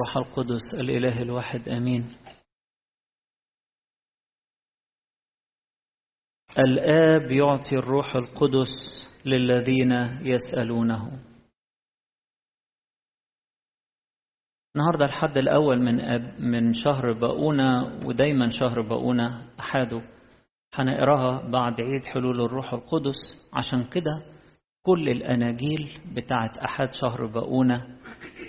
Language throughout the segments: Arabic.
والروح القدس الإله الواحد آمين. الآب يعطي الروح القدس للذين يسألونه. النهارده الحد الأول من أب من شهر باقونة ودايما شهر باقونة أحاده هنقراها بعد عيد حلول الروح القدس. عشان كده كل الأناجيل بتاعت أحد شهر باقونة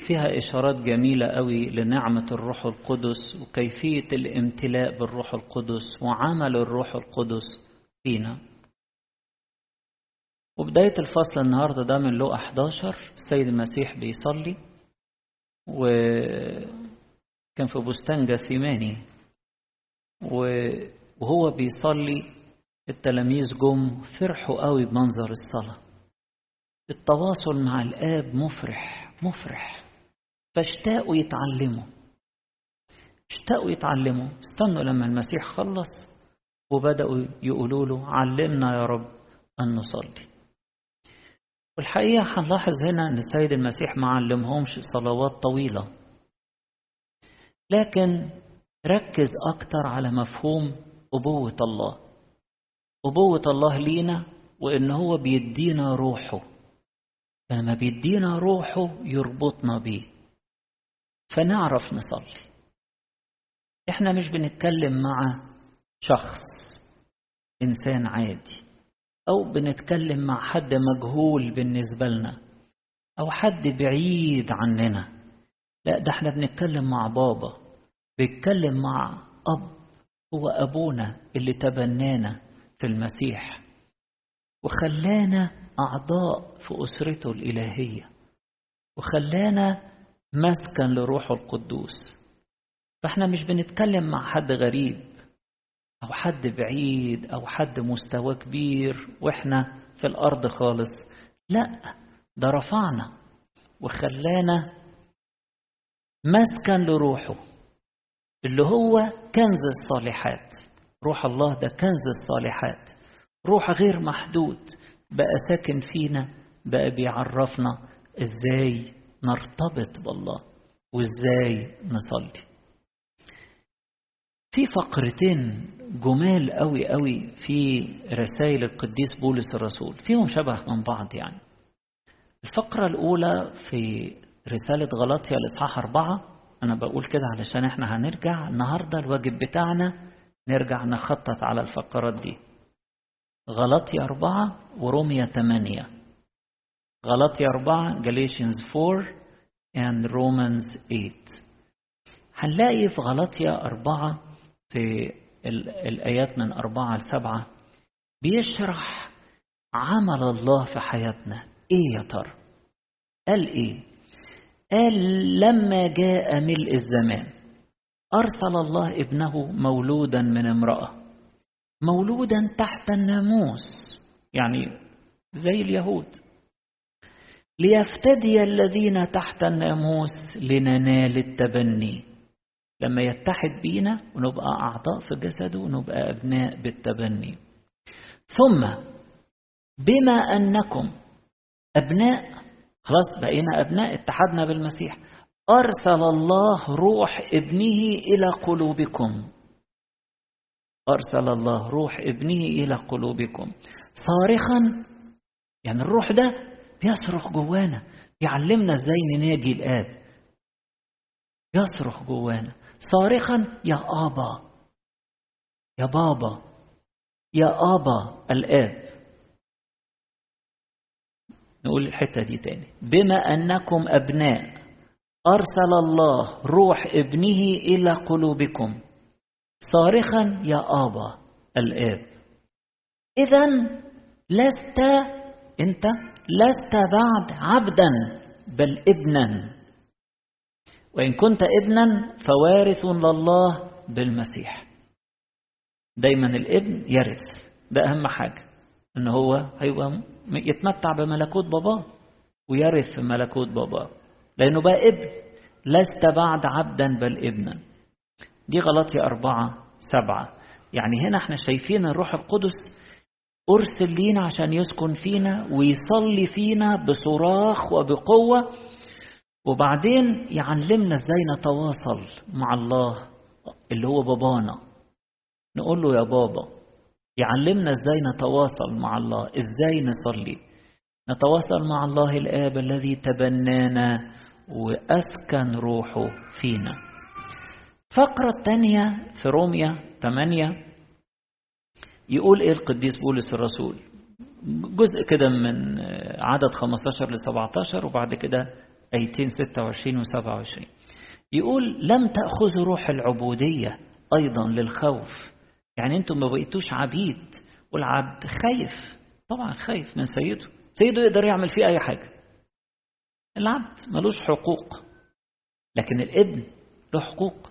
فيها إشارات جميلة قوي لنعمة الروح القدس وكيفية الامتلاء بالروح القدس وعمل الروح القدس فينا. وبداية الفصل النهاردة ده من لقى 11 السيد المسيح بيصلي وكان في بستان جثيماني وهو بيصلي التلاميذ جم فرحوا قوي بمنظر الصلاة. التواصل مع الآب مفرح. مفرح. فاشتاقوا يتعلموا. اشتاقوا يتعلموا. استنوا لما المسيح خلص وبدأوا يقولوا له علمنا يا رب أن نصلي. والحقيقة هنلاحظ هنا أن السيد المسيح ما علمهمش صلوات طويلة. لكن ركز أكتر على مفهوم أبوة الله. أبوة الله لينا وإن هو بيدينا روحه. فلما بيدينا روحه يربطنا بيه فنعرف نصلي. إحنا مش بنتكلم مع شخص إنسان عادي. أو بنتكلم مع حد مجهول بالنسبة لنا. أو حد بعيد عننا. لا ده إحنا بنتكلم مع بابا. بنتكلم مع أب. هو أبونا اللي تبنانا في المسيح. وخلانا أعضاء في أسرته الإلهية وخلانا مسكن لروح القدوس. فإحنا مش بنتكلم مع حد غريب أو حد بعيد أو حد مستوى كبير وإحنا في الأرض خالص. لا ده رفعنا وخلانا مسكن لروحه اللي هو كنز الصالحات. روح الله ده كنز الصالحات. روح غير محدود. بقى ساكن فينا بقى بيعرفنا إزاي نرتبط بالله وإزاي نصلي. في فقرتين جمال قوي قوي في رسائل القديس بولس الرسول فيهم شبه من بعض يعني. الفقرة الأولى في رسالة غلطية الإصحاح أربعة أنا بقول كده علشان إحنا هنرجع النهاردة الواجب بتاعنا نرجع نخطط على الفقرات دي. غلطية أربعة ورومية ثمانية غلطية أربعة Galatians 4 and Romans 8 هنلاقي في غلطية أربعة في الآيات من أربعة لسبعة بيشرح عمل الله في حياتنا إيه يا ترى؟ قال إيه؟ قال لما جاء ملء الزمان أرسل الله ابنه مولودا من امرأة مولودا تحت الناموس يعني زي اليهود. ليفتدي الذين تحت الناموس لننال التبني. لما يتحد بينا ونبقى أعضاء في جسده ونبقى أبناء بالتبني. ثم بما أنكم أبناء خلاص بقينا أبناء اتحدنا بالمسيح أرسل الله روح ابنه إلى قلوبكم. أرسل الله روح ابنه إلى قلوبكم. صارخا. يعني الروح ده بيصرخ جوانا. يعلمنا إزاي نناجي الآب. يصرخ جوانا. صارخا يا آبا. يا بابا. يا آبا الآب. نقول الحتة دي تاني. بما أنكم أبناء أرسل الله روح ابنه إلى قلوبكم. صارخا يا آبا الآب. إذا لست أنت لست بعد عبدا بل ابنا. وإن كنت ابنا فوارث لله بالمسيح. دايما الابن يرث. ده أهم حاجة إن هو هيبقى يتمتع بملكوت باباه ويرث ملكوت باباه. لأنه بقى ابن لست بعد عبدا بل ابنا. دي غلطية أربعة سبعة. يعني هنا إحنا شايفين الروح القدس أرسل لينا عشان يسكن فينا ويصلي فينا بصراخ وبقوة. وبعدين يعلمنا إزاي نتواصل مع الله اللي هو بابانا. نقول له يا بابا يعلمنا إزاي نتواصل مع الله إزاي نصلي. نتواصل مع الله الآب الذي تبنانا وأسكن روحه فينا. الفقرة الثانية في روميا 8 يقول إيه القديس بولس الرسول؟ جزء كده من عدد 15 ل 17 وبعد كده أيتين 26 و 27 يقول لم تأخذوا روح العبودية أيضا للخوف. يعني أنتم ما بقيتوش عبيد والعبد خايف طبعا خايف من سيده. سيده يقدر يعمل فيه أي حاجة. العبد ملوش حقوق لكن الابن له حقوق.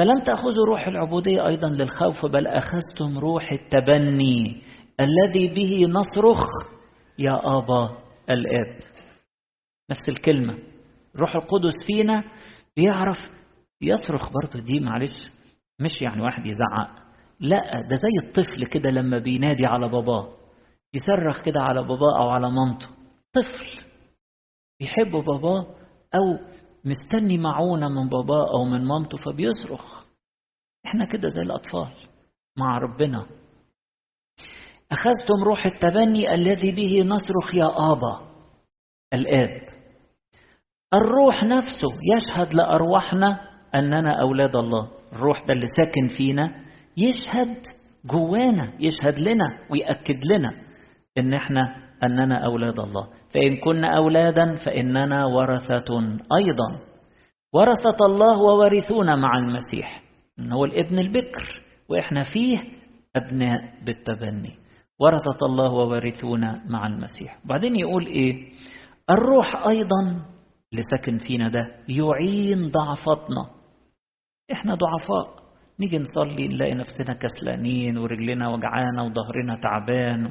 فلم تأخذوا روح العبودية أيضا للخوف بل أخذتم روح التبني الذي به نصرخ يا أبا الآب. نفس الكلمة. روح القدس فينا بيعرف يصرخ برضه دي معلش مش يعني واحد يزعق. لا ده زي الطفل كده لما بينادي على باباه يصرخ كده على باباه أو على مامته. طفل. بيحب باباه أو مستني معونة من باباه أو من مامته فبيصرخ. إحنا كده زي الأطفال مع ربنا. أخذتم روح التبني الذي به نصرخ يا آبا. الآب. الروح نفسه يشهد لأرواحنا أننا أولاد الله. الروح ده اللي ساكن فينا يشهد جوانا يشهد لنا ويأكد لنا إن إحنا أننا أولاد الله. فإن كنا أولادا فإننا ورثة أيضا. ورثة الله وورثون مع المسيح. هو الابن البكر وإحنا فيه أبناء بالتبني. ورثة الله وورثون مع المسيح. بعدين يقول إيه؟ الروح أيضا اللي ساكن فينا ده يعين ضعفتنا إحنا ضعفاء. نيجي نصلي نلاقي نفسنا كسلانين ورجلنا وجعانة وظهرنا تعبان.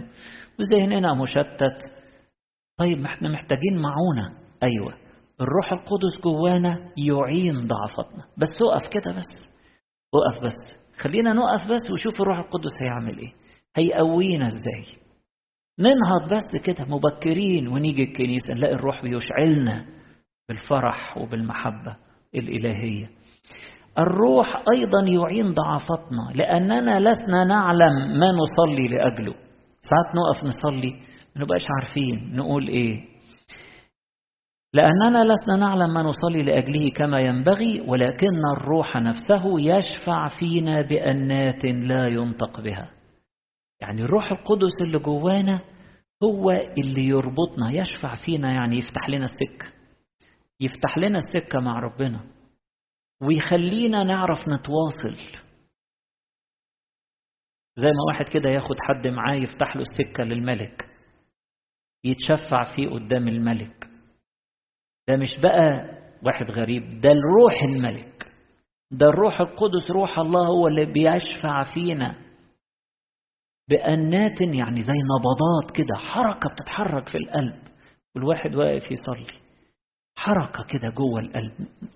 وذهننا مشتت طيب إحنا محتاجين معونة. أيوة الروح القدس جوانا يعين ضعفتنا بس اقف كده بس اقف بس. خلينا نقف بس وشوف الروح القدس هيعمل إيه. هيقوينا إزاي. ننهض بس كده مبكرين ونيجي الكنيسة نلاقي الروح بيشعلنا بالفرح وبالمحبة الإلهية. الروح أيضا يعين ضعفتنا لأننا لسنا نعلم ما نصلي لأجله. ساعات نقف نصلي ما نبقاش عارفين نقول إيه. لأننا لسنا نعلم ما نصلي لأجله كما ينبغي ولكن الروح نفسه يشفع فينا بأنات لا ينطق بها. يعني الروح القدس اللي جوانا هو اللي يربطنا يشفع فينا يعني يفتح لنا السكة يفتح لنا السكة مع ربنا ويخلينا نعرف نتواصل. زي ما واحد كده ياخد حد معاه يفتح له السكة للملك يتشفع فيه قدام الملك. ده مش بقى واحد غريب ده الروح الملك. ده الروح القدس روح الله هو اللي بيشفع فينا بأنات يعني زي نبضات كده حركة بتتحرك في القلب والواحد واقف يصلي. حركة كده جوه القلب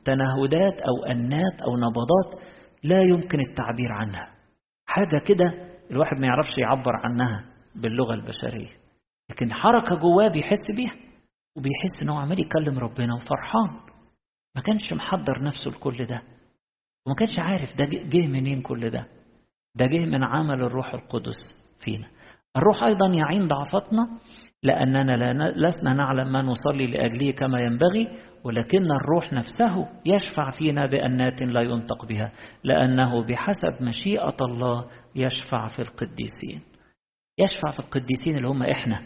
تنهدات أو أنات أو نبضات لا يمكن التعبير عنها. حاجة كده الواحد ما يعرفش يعبر عنها باللغة البشرية. لكن حركة جواه بيحس بيها وبيحس انه عمال يكلم ربنا وفرحان. ما كانش محضر نفسه لكل ده. وما كانش عارف ده جه منين كل ده. ده جه من عمل الروح القدس فينا. الروح أيضا يعين ضعفتنا لأننا لسنا نعلم ما نصلي لأجله كما ينبغي ولكن الروح نفسه يشفع فينا بأنات لا ينطق بها لأنه بحسب مشيئة الله يشفع في القديسين. يشفع في القديسين اللي هم إحنا.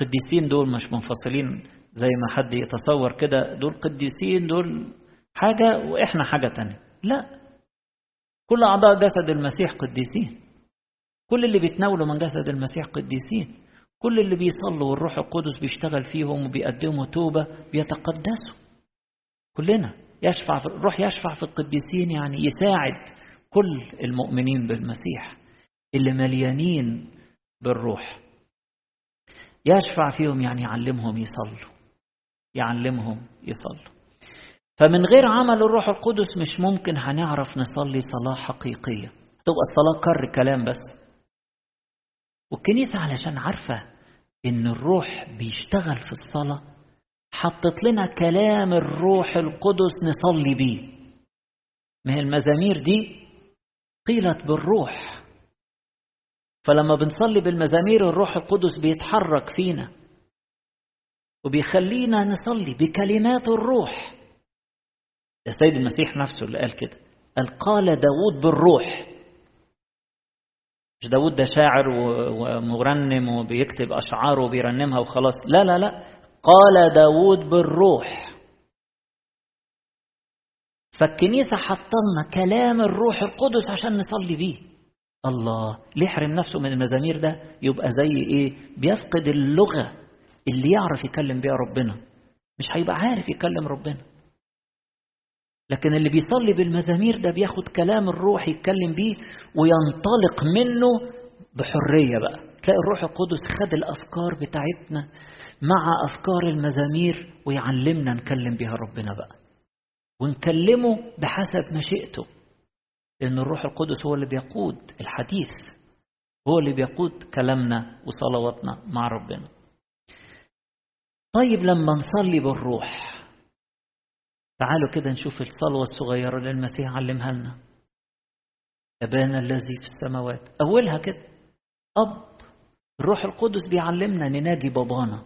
القديسين دول مش منفصلين زي ما حد يتصور كده دول قديسين دول حاجة وإحنا حاجة تانية. لا. كل أعضاء جسد المسيح قديسين. كل اللي بيتناولوا من جسد المسيح قديسين. كل اللي بيصلوا والروح القدس بيشتغل فيهم وبيقدموا توبة بيتقدسوا. كلنا يشفع في الروح يشفع في القديسين يعني يساعد كل المؤمنين بالمسيح اللي مليانين بالروح. يشفع فيهم يعني يعلمهم يصلوا. يعلمهم يصلوا. فمن غير عمل الروح القدس مش ممكن هنعرف نصلي صلاة حقيقية. تبقى الصلاة كر كلام بس. والكنيسة علشان عارفة إن الروح بيشتغل في الصلاة حطت لنا كلام الروح القدس نصلي بيه. ما هي المزامير دي؟ قيلت بالروح. فلما بنصلي بالمزامير الروح القدس بيتحرك فينا وبيخلينا نصلي بكلمات الروح. السيد المسيح نفسه اللي قال كده قال قال داود بالروح. مش داود ده شاعر ومرنم وبيكتب أشعار وبيرنمها وخلاص. لا لا لا. قال داود بالروح. فالكنيسة حطلنا كلام الروح القدس عشان نصلي بيه. الله ليه يحرم نفسه من المزامير ده؟ يبقى زي إيه؟ بيفقد اللغة. اللي يعرف يكلم بيها ربنا. مش هيبقى عارف يكلم ربنا. لكن اللي بيصلي بالمزامير ده بياخد كلام الروح يتكلم بيه وينطلق منه بحرية بقى. تلاقي الروح القدس خد الأفكار بتاعتنا مع أفكار المزامير ويعلمنا نكلم بيها ربنا بقى. ونكلمه بحسب مشيئته لأن الروح القدس هو اللي بيقود الحديث. هو اللي بيقود كلامنا وصلواتنا مع ربنا. طيب لما نصلي بالروح تعالوا كده نشوف الصلوة الصغيرة اللي المسيح علمها لنا. أبانا الذي في السماوات. أولها كده أب الروح القدس بيعلمنا نناجي بابانا.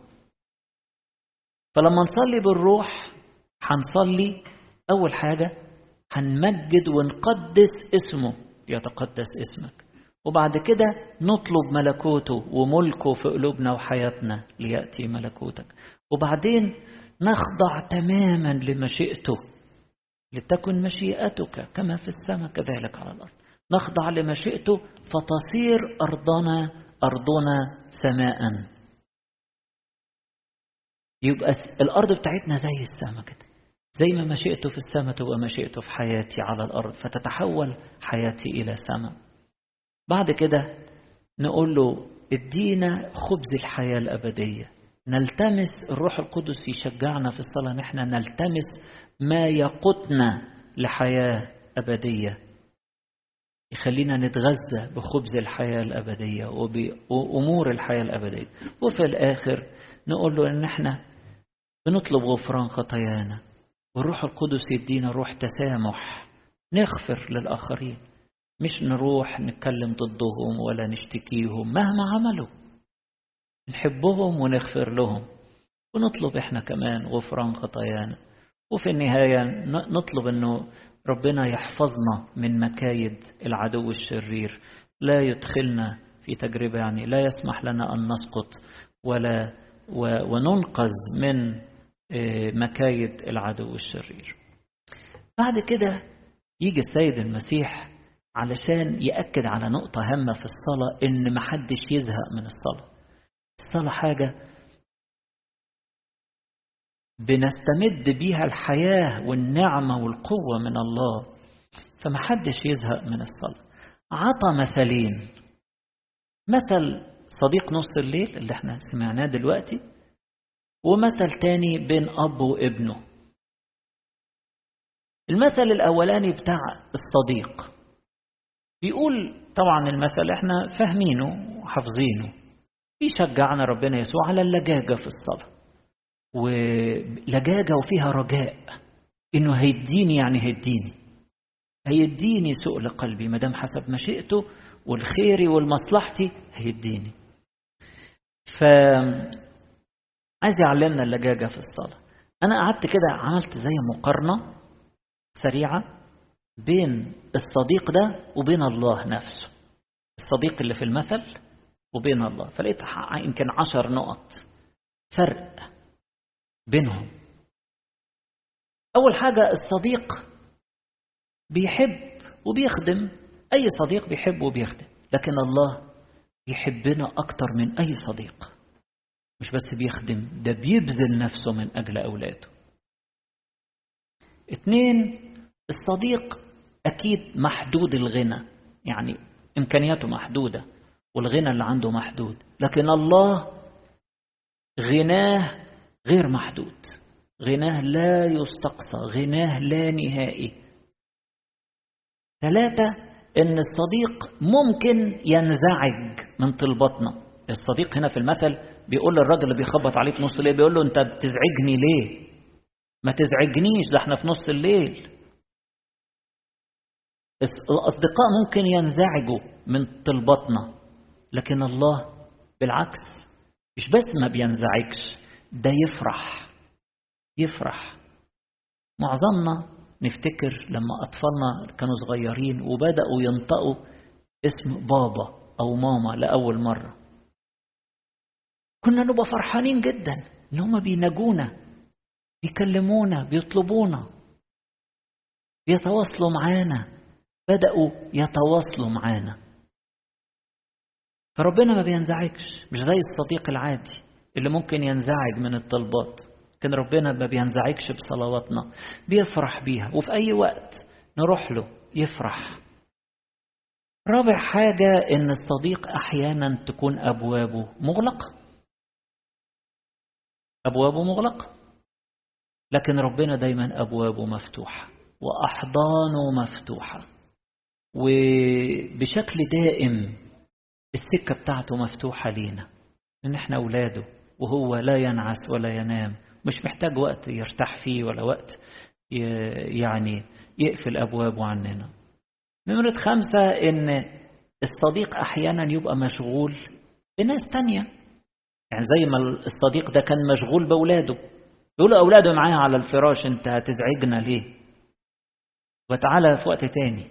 فلما نصلي بالروح هنصلي أول حاجة هنمجد ونقدس اسمه. يتقدس اسمك. وبعد كده نطلب ملكوته وملكه في قلوبنا وحياتنا ليأتي ملكوتك. وبعدين نخضع تماما لمشيئته لتكن مشيئتك كما في السماء كذلك على الأرض. نخضع لمشيئته فتصير أرضنا أرضنا سماء. يبقى الأرض بتاعتنا زي السماء كده. زي ما مشيئته في السماء تبقى مشيئته في حياتي على الأرض. فتتحول حياتي إلى سماء. بعد كده نقول له ادينا خبز الحياة الأبدية. نلتمس الروح القدس يشجعنا في الصلاة. نحن نلتمس ما يقودنا لحياة أبدية. يخلينا نتغذى بخبز الحياة الأبدية وبأمور الحياة الأبدية. وفي الآخر نقول له إن إحنا بنطلب غفران خطايانا. والروح القدس يدينا روح تسامح نغفر للآخرين. مش نروح نتكلم ضدهم ولا نشتكيهم مهما عملوا. نحبهم ونغفر لهم. ونطلب إحنا كمان غفران خطايانا. وفي النهاية نطلب إنه ربنا يحفظنا من مكايد العدو الشرير. لا يدخلنا في تجربة يعني لا يسمح لنا أن نسقط ولا وننقذ من مكايد العدو الشرير. بعد كده يجي السيد المسيح علشان يأكد على نقطة هامة في الصلاة إن محدش يزهق من الصلاة. الصلاة حاجة بنستمد بيها الحياة والنعمة والقوة من الله فمحدش يزهق من الصلاة. عطى مثلين. مثل صديق نص الليل اللي إحنا سمعناه دلوقتي ومثل تاني بين أب وابنه. المثل الأولاني بتاع الصديق. بيقول طبعا المثل إحنا فاهمينه وحافظينه. يشجعنا ربنا يسوع على اللجاجة في الصلاة. ولجاجة وفيها رجاء. إنه هيديني يعني هيديني. هيديني سؤل قلبي ما دام حسب مشيئته والخيري والمصلحتي هيديني. ف عايز يعلمنا اللجاجة في الصلاة. أنا قعدت كده عملت زي مقارنة سريعة بين الصديق ده وبين الله نفسه. الصديق اللي في المثل وبين الله. فلقيت يمكن عشر نقط فرق بينهم. أول حاجة الصديق بيحب وبيخدم. أي صديق بيحب وبيخدم. لكن الله يحبنا أكتر من أي صديق. مش بس بيخدم ده بيبذل نفسه من أجل أولاده. اتنين الصديق أكيد محدود الغنى. يعني إمكانياته محدودة. والغنى اللي عنده محدود. لكن الله غناه غير محدود. غناه لا يستقصى غناه لا نهائي. ثلاثة إن الصديق ممكن ينزعج من طلباتنا. الصديق هنا في المثل بيقول للراجل اللي بيخبط عليه في نص الليل بيقول له انت بتزعجني ليه؟ ما تزعجنيش ده إحنا في نص الليل. الأصدقاء ممكن ينزعجوا من طلباتنا. لكن الله بالعكس مش بس ما بينزعجش ده يفرح يفرح. معظمنا نفتكر لما أطفالنا كانوا صغيرين وبدأوا ينطقوا اسم بابا أو ماما لأول مرة. كنا نبقى فرحانين جدا إن هما بينجونا بيكلمونا بيطلبونا بيتواصلوا معانا بدأوا يتواصلوا معانا. فربنا ما بينزعجش مش زي الصديق العادي اللي ممكن ينزعج من الطلبات. لكن ربنا ما بينزعجش بصلواتنا بيفرح بيها وفي أي وقت نروح له يفرح. رابع حاجة إن الصديق أحيانا تكون أبوابه مغلقة. أبوابه مغلقة. لكن ربنا دايما أبوابه مفتوحة وأحضانه مفتوحة. وبشكل دائم السكة بتاعته مفتوحة لينا إن إحنا أولاده وهو لا ينعس ولا ينام مش محتاج وقت يرتاح فيه ولا وقت يعني يقفل أبوابه عننا. نمرة خمسة إن الصديق أحيانا يبقى مشغول بناس تانية. يعني زي ما الصديق ده كان مشغول بأولاده يقول أولاده معاه على الفراش أنت هتزعجنا ليه؟ وتعالى في وقت تاني.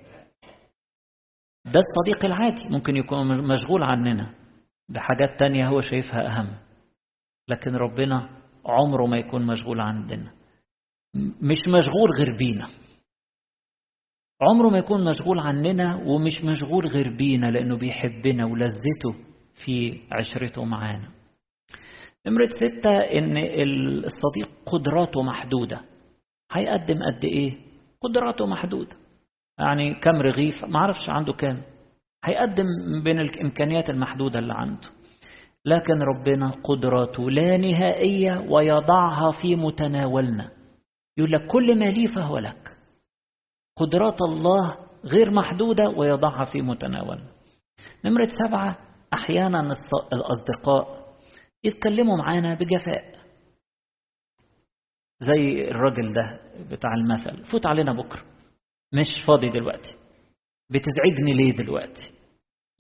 ده الصديق العادي ممكن يكون مشغول عننا. بحاجات تانية هو شايفها أهم. لكن ربنا عمره ما يكون مشغول عندنا. مش مشغول غير بينا. عمره ما يكون مشغول عننا ومش مشغول غير بينا لأنه بيحبنا ولذته في عشرته معانا. نمرة ستة إن الصديق قدراته محدودة. هيقدم قد إيه؟ قدراته محدودة. يعني كم رغيف ما أعرفش عنده كام. هيقدم بين الإمكانيات المحدودة اللي عنده. لكن ربنا قدراته لا نهائية ويضعها في متناولنا. يقول لك كل ما لي فهو لك. قدرات الله غير محدودة ويضعها في متناولنا. نمرة سبعة أحيانا الأصدقاء يتكلموا معانا بجفاء. زي الراجل ده بتاع المثل فوت علينا بكرة. مش فاضي دلوقتي. بتزعجني ليه دلوقتي؟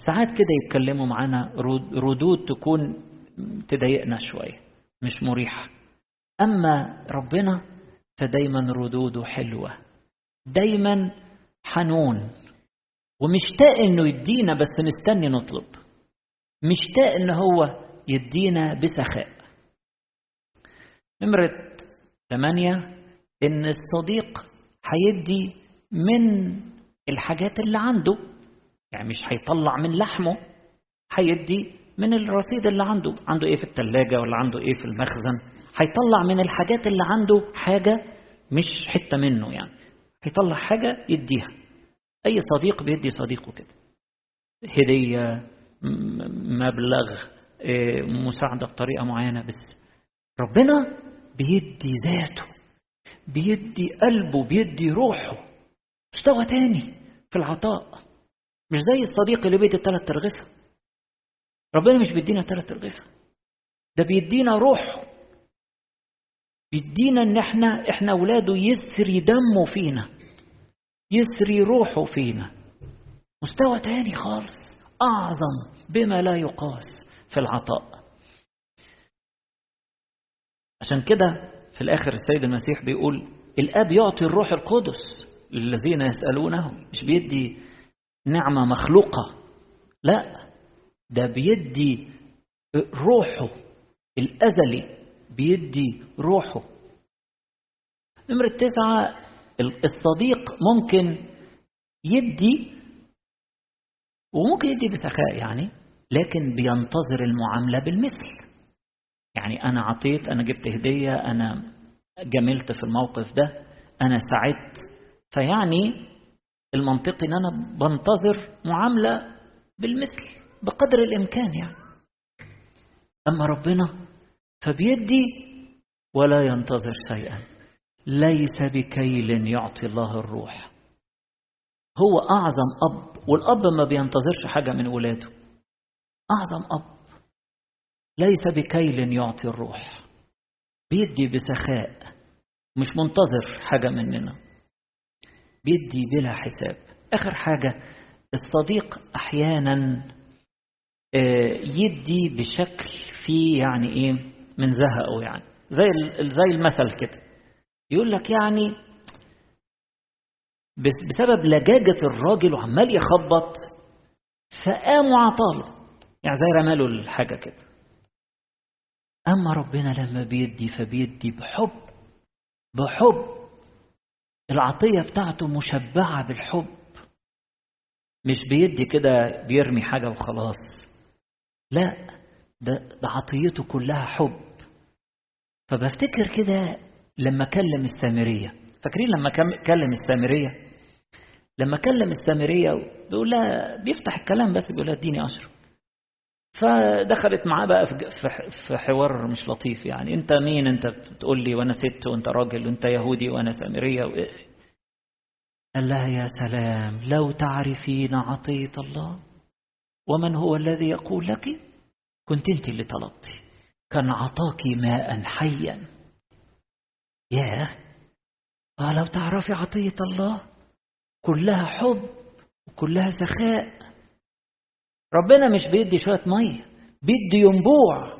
ساعات كده يتكلموا معانا ردود تكون تضايقنا شوية مش مريحة. أما ربنا فدايما ردوده حلوة دايما حنون. ومشتاق إنه يدينا بس مستني نطلب. مشتاق إن هو يدينا بسخاء. نمرة ثمانية إن الصديق هيدي من الحاجات اللي عنده يعني مش هيطلع من لحمه هيدي من الرصيد اللي عنده. عنده إيه في التلاجة ولا عنده إيه في المخزن؟ هيطلع من الحاجات اللي عنده حاجة مش حتة منه يعني. هيطلع حاجة يديها. أي صديق بيدي صديقه كده. هدية مبلغ مساعدة بطريقة معينة بس. ربنا بيدي ذاته بيدي قلبه بيدي روحه. مستوى تاني في العطاء. مش زي الصديق اللي بيدي ثلاث ترغفة ربنا مش بيدينا ثلاث ترغفة ده بيدينا روحه بيدينا إن إحنا إحنا اولاده يسري دمه فينا. يسري روحه فينا. مستوى تاني خالص. أعظم بما لا يقاس في العطاء. عشان كده في الآخر السيد المسيح بيقول الآب يعطي الروح القدس. للذين يسالونه مش بيدي نعمة مخلوقة لا ده بيدي روحه الأزلي بيدي روحه. نمرة تسعة الصديق ممكن يدي وممكن يدي بسخاء يعني لكن بينتظر المعاملة بالمثل. يعني أنا عطيت أنا جبت هدية أنا جملت في الموقف ده أنا ساعدت فيعني المنطقي أن أنا بنتظر معاملة بالمثل بقدر الإمكان يعني. أما ربنا فبيدي ولا ينتظر شيئا. ليس بكيل يعطي الله الروح. هو أعظم أب والأب ما بينتظرش حاجة من ولاده. أعظم أب. ليس بكيل يعطي الروح. بيدي بسخاء مش منتظر حاجة مننا بيدي بلا حساب. آخر حاجة الصديق أحيانا يدي بشكل فيه يعني إيه من زهقه يعني. زي زي المثل كده. يقول لك يعني بسبب لجاجة الراجل وعمال يخبط فقام وعطاله. يعني زي رماله الحاجة كده. أما ربنا لما بيدي فبيدي بحب بحب. العطية بتاعته مشبعة بالحب. مش بيدي كده بيرمي حاجة وخلاص. لا ده, ده عطيته كلها حب. فبفتكر كده لما كلم السامرية. فاكرين لما كلم السامرية؟ لما كلم السامرية بيقول لها بيفتح الكلام بس بيقول لها اديني أشرب فدخلت معاه بقى في حوار مش لطيف يعني. انت مين؟ انت بتقول لي وأنا ست وانت راجل وانت يهودي وأنا سامرية و... قال لها يا سلام لو تعرفين عطيه الله. ومن هو الذي يقول لك؟ كنت انت اللي طلبتي. كان عطاك ماء حيا. ياه لو تعرفي عطيه الله. كلها حب وكلها سخاء. ربنا مش بيدي شوية مية بيدي ينبوع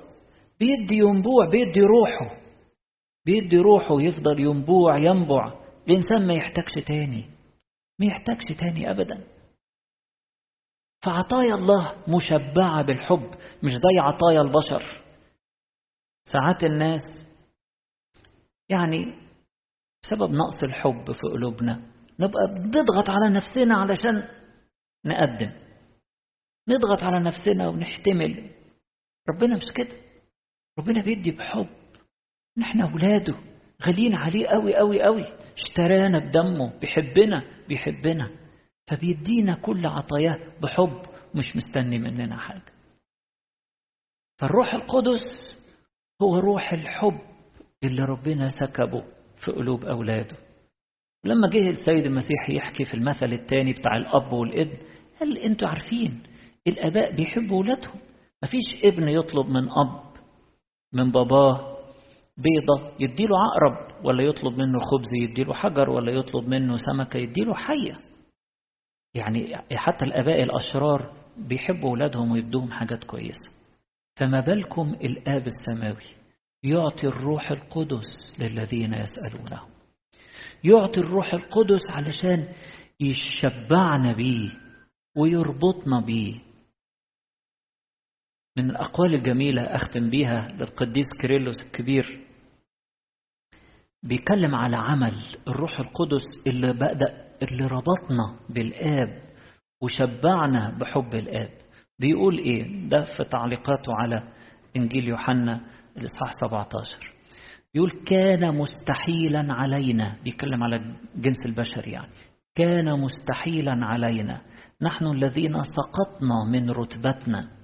بيدي ينبوع بيدي روحه. بيدي روحه يفضل ينبوع ينبع الإنسان ما يحتاجش تاني ما يحتاجش تاني أبدا. فعطايا الله مشبعة بالحب مش زي عطايا البشر. ساعات الناس يعني بسبب نقص الحب في قلوبنا نبقى بنضغط على نفسنا علشان نقدم. نضغط على نفسنا ونحتمل. ربنا مش كده. ربنا بيدي بحب. نحن أولاده غاليين عليه قوي قوي قوي اشترانا بدمه بيحبنا بيحبنا. فبيدينا كل عطاياه بحب مش مستني مننا حاجة. فالروح القدس هو روح الحب اللي ربنا سكبه في قلوب أولاده. لما جه السيد المسيح يحكي في المثل الثاني بتاع الأب والابن قال أنتوا عارفين الآباء بيحبوا ولادهم. مفيش ابن يطلب من أب من باباه بيضة يديله عقرب ولا يطلب منه خبز يديله حجر ولا يطلب منه سمكة يديله حية. يعني حتى الآباء الأشرار بيحبوا ولادهم ويدوهم حاجات كويسة. فما بالكم الآب السماوي؟ يعطي الروح القدس للذين يسألونه. يعطي الروح القدس علشان يشبعنا بيه ويربطنا بيه. من الأقوال الجميلة أختم بيها للقديس كيرلس الكبير. بيتكلم على عمل الروح القدس اللي بدأ اللي ربطنا بالآب وشبعنا بحب الآب. بيقول إيه؟ ده في تعليقاته على إنجيل يوحنا الإصحاح 17 بيقول كان مستحيلا علينا بيتكلم على الجنس البشري يعني. كان مستحيلا علينا. نحن الذين سقطنا من رتبتنا.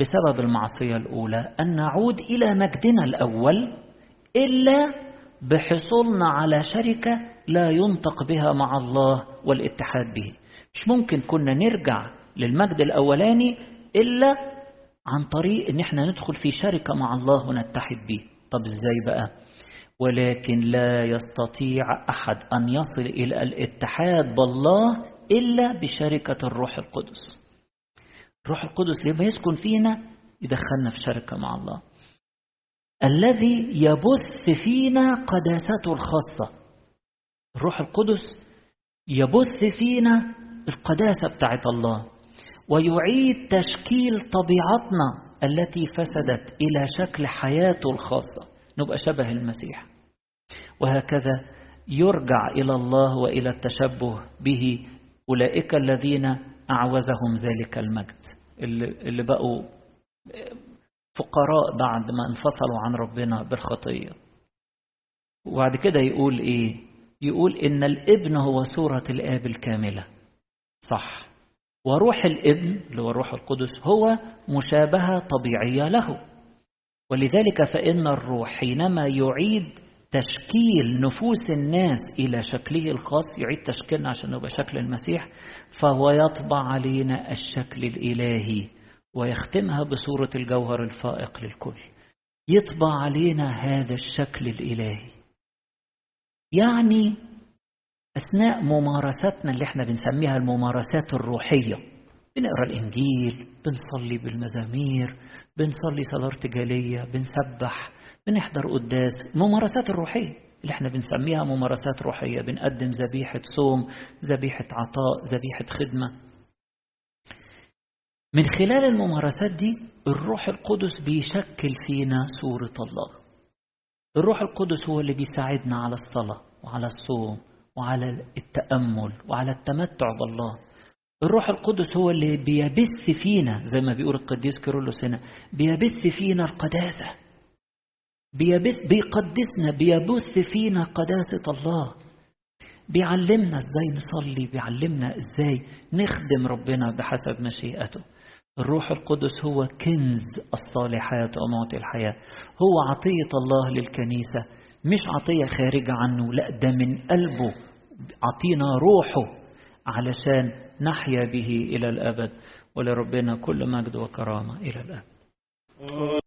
بسبب المعصية الأولى أن نعود إلى مجدنا الأول إلا بحصولنا على شركة لا ينطق بها مع الله والاتحاد به. مش ممكن كنا نرجع للمجد الأولاني إلا عن طريق إن إحنا ندخل في شركة مع الله ونتحد به. طب إزاي بقى؟ ولكن لا يستطيع أحد أن يصل إلى الاتحاد بالله إلا بشركة الروح القدس. الروح القدس لما يسكن فينا يدخلنا في شركة مع الله. الذي يبث فينا قداسته الخاصة. الروح القدس يبث فينا القداسة بتاعت الله ويعيد تشكيل طبيعتنا التي فسدت إلى شكل حياته الخاصة. نبقى شبه المسيح. وهكذا يرجع إلى الله وإلى التشبه به أولئك الذين أعوزهم ذلك المجد. اللي بقوا فقراء بعد ما انفصلوا عن ربنا بالخطية. وبعد كده يقول إيه؟ يقول إن الإبن هو صورة الآب الكاملة. صح. وروح الإبن اللي هو الروح القدس هو مشابهة طبيعية له. ولذلك فإن الروح حينما يعيد تشكيل نفوس الناس إلى شكله الخاص يعيد تشكيلنا عشان نبقى شكل المسيح فهو يطبع علينا الشكل الإلهي ويختمها بصورة الجوهر الفائق للكل. يطبع علينا هذا الشكل الإلهي. يعني أثناء ممارستنا اللي إحنا بنسميها الممارسات الروحية بنقرأ الإنجيل بنصلي بالمزامير بنصلي صلاة ارتجالية بنسبح بنحضر قداس. الممارسات الروحية اللي إحنا بنسميها ممارسات روحية. بنقدم ذبيحة صوم ذبيحة عطاء ذبيحة خدمة. من خلال الممارسات دي الروح القدس بيشكل فينا صورة الله. الروح القدس هو اللي بيساعدنا على الصلاة وعلى الصوم وعلى التأمل وعلى التمتع بالله. الروح القدس هو اللي بيبث فينا زي ما بيقول القديس كيرلس هنا بيبث فينا القداسة. بيقدسنا بيبث فينا قداسة الله. بيعلمنا إزاي نصلي بيعلمنا إزاي نخدم ربنا بحسب مشيئته. الروح القدس هو كنز الصالحات ومعطي الحياة. هو عطية الله للكنيسة مش عطية خارجة عنه لا ده من قلبه. عطينا روحه علشان نحيا به إلى الأبد. ولربنا كل مجد وكرامة إلى الأبد.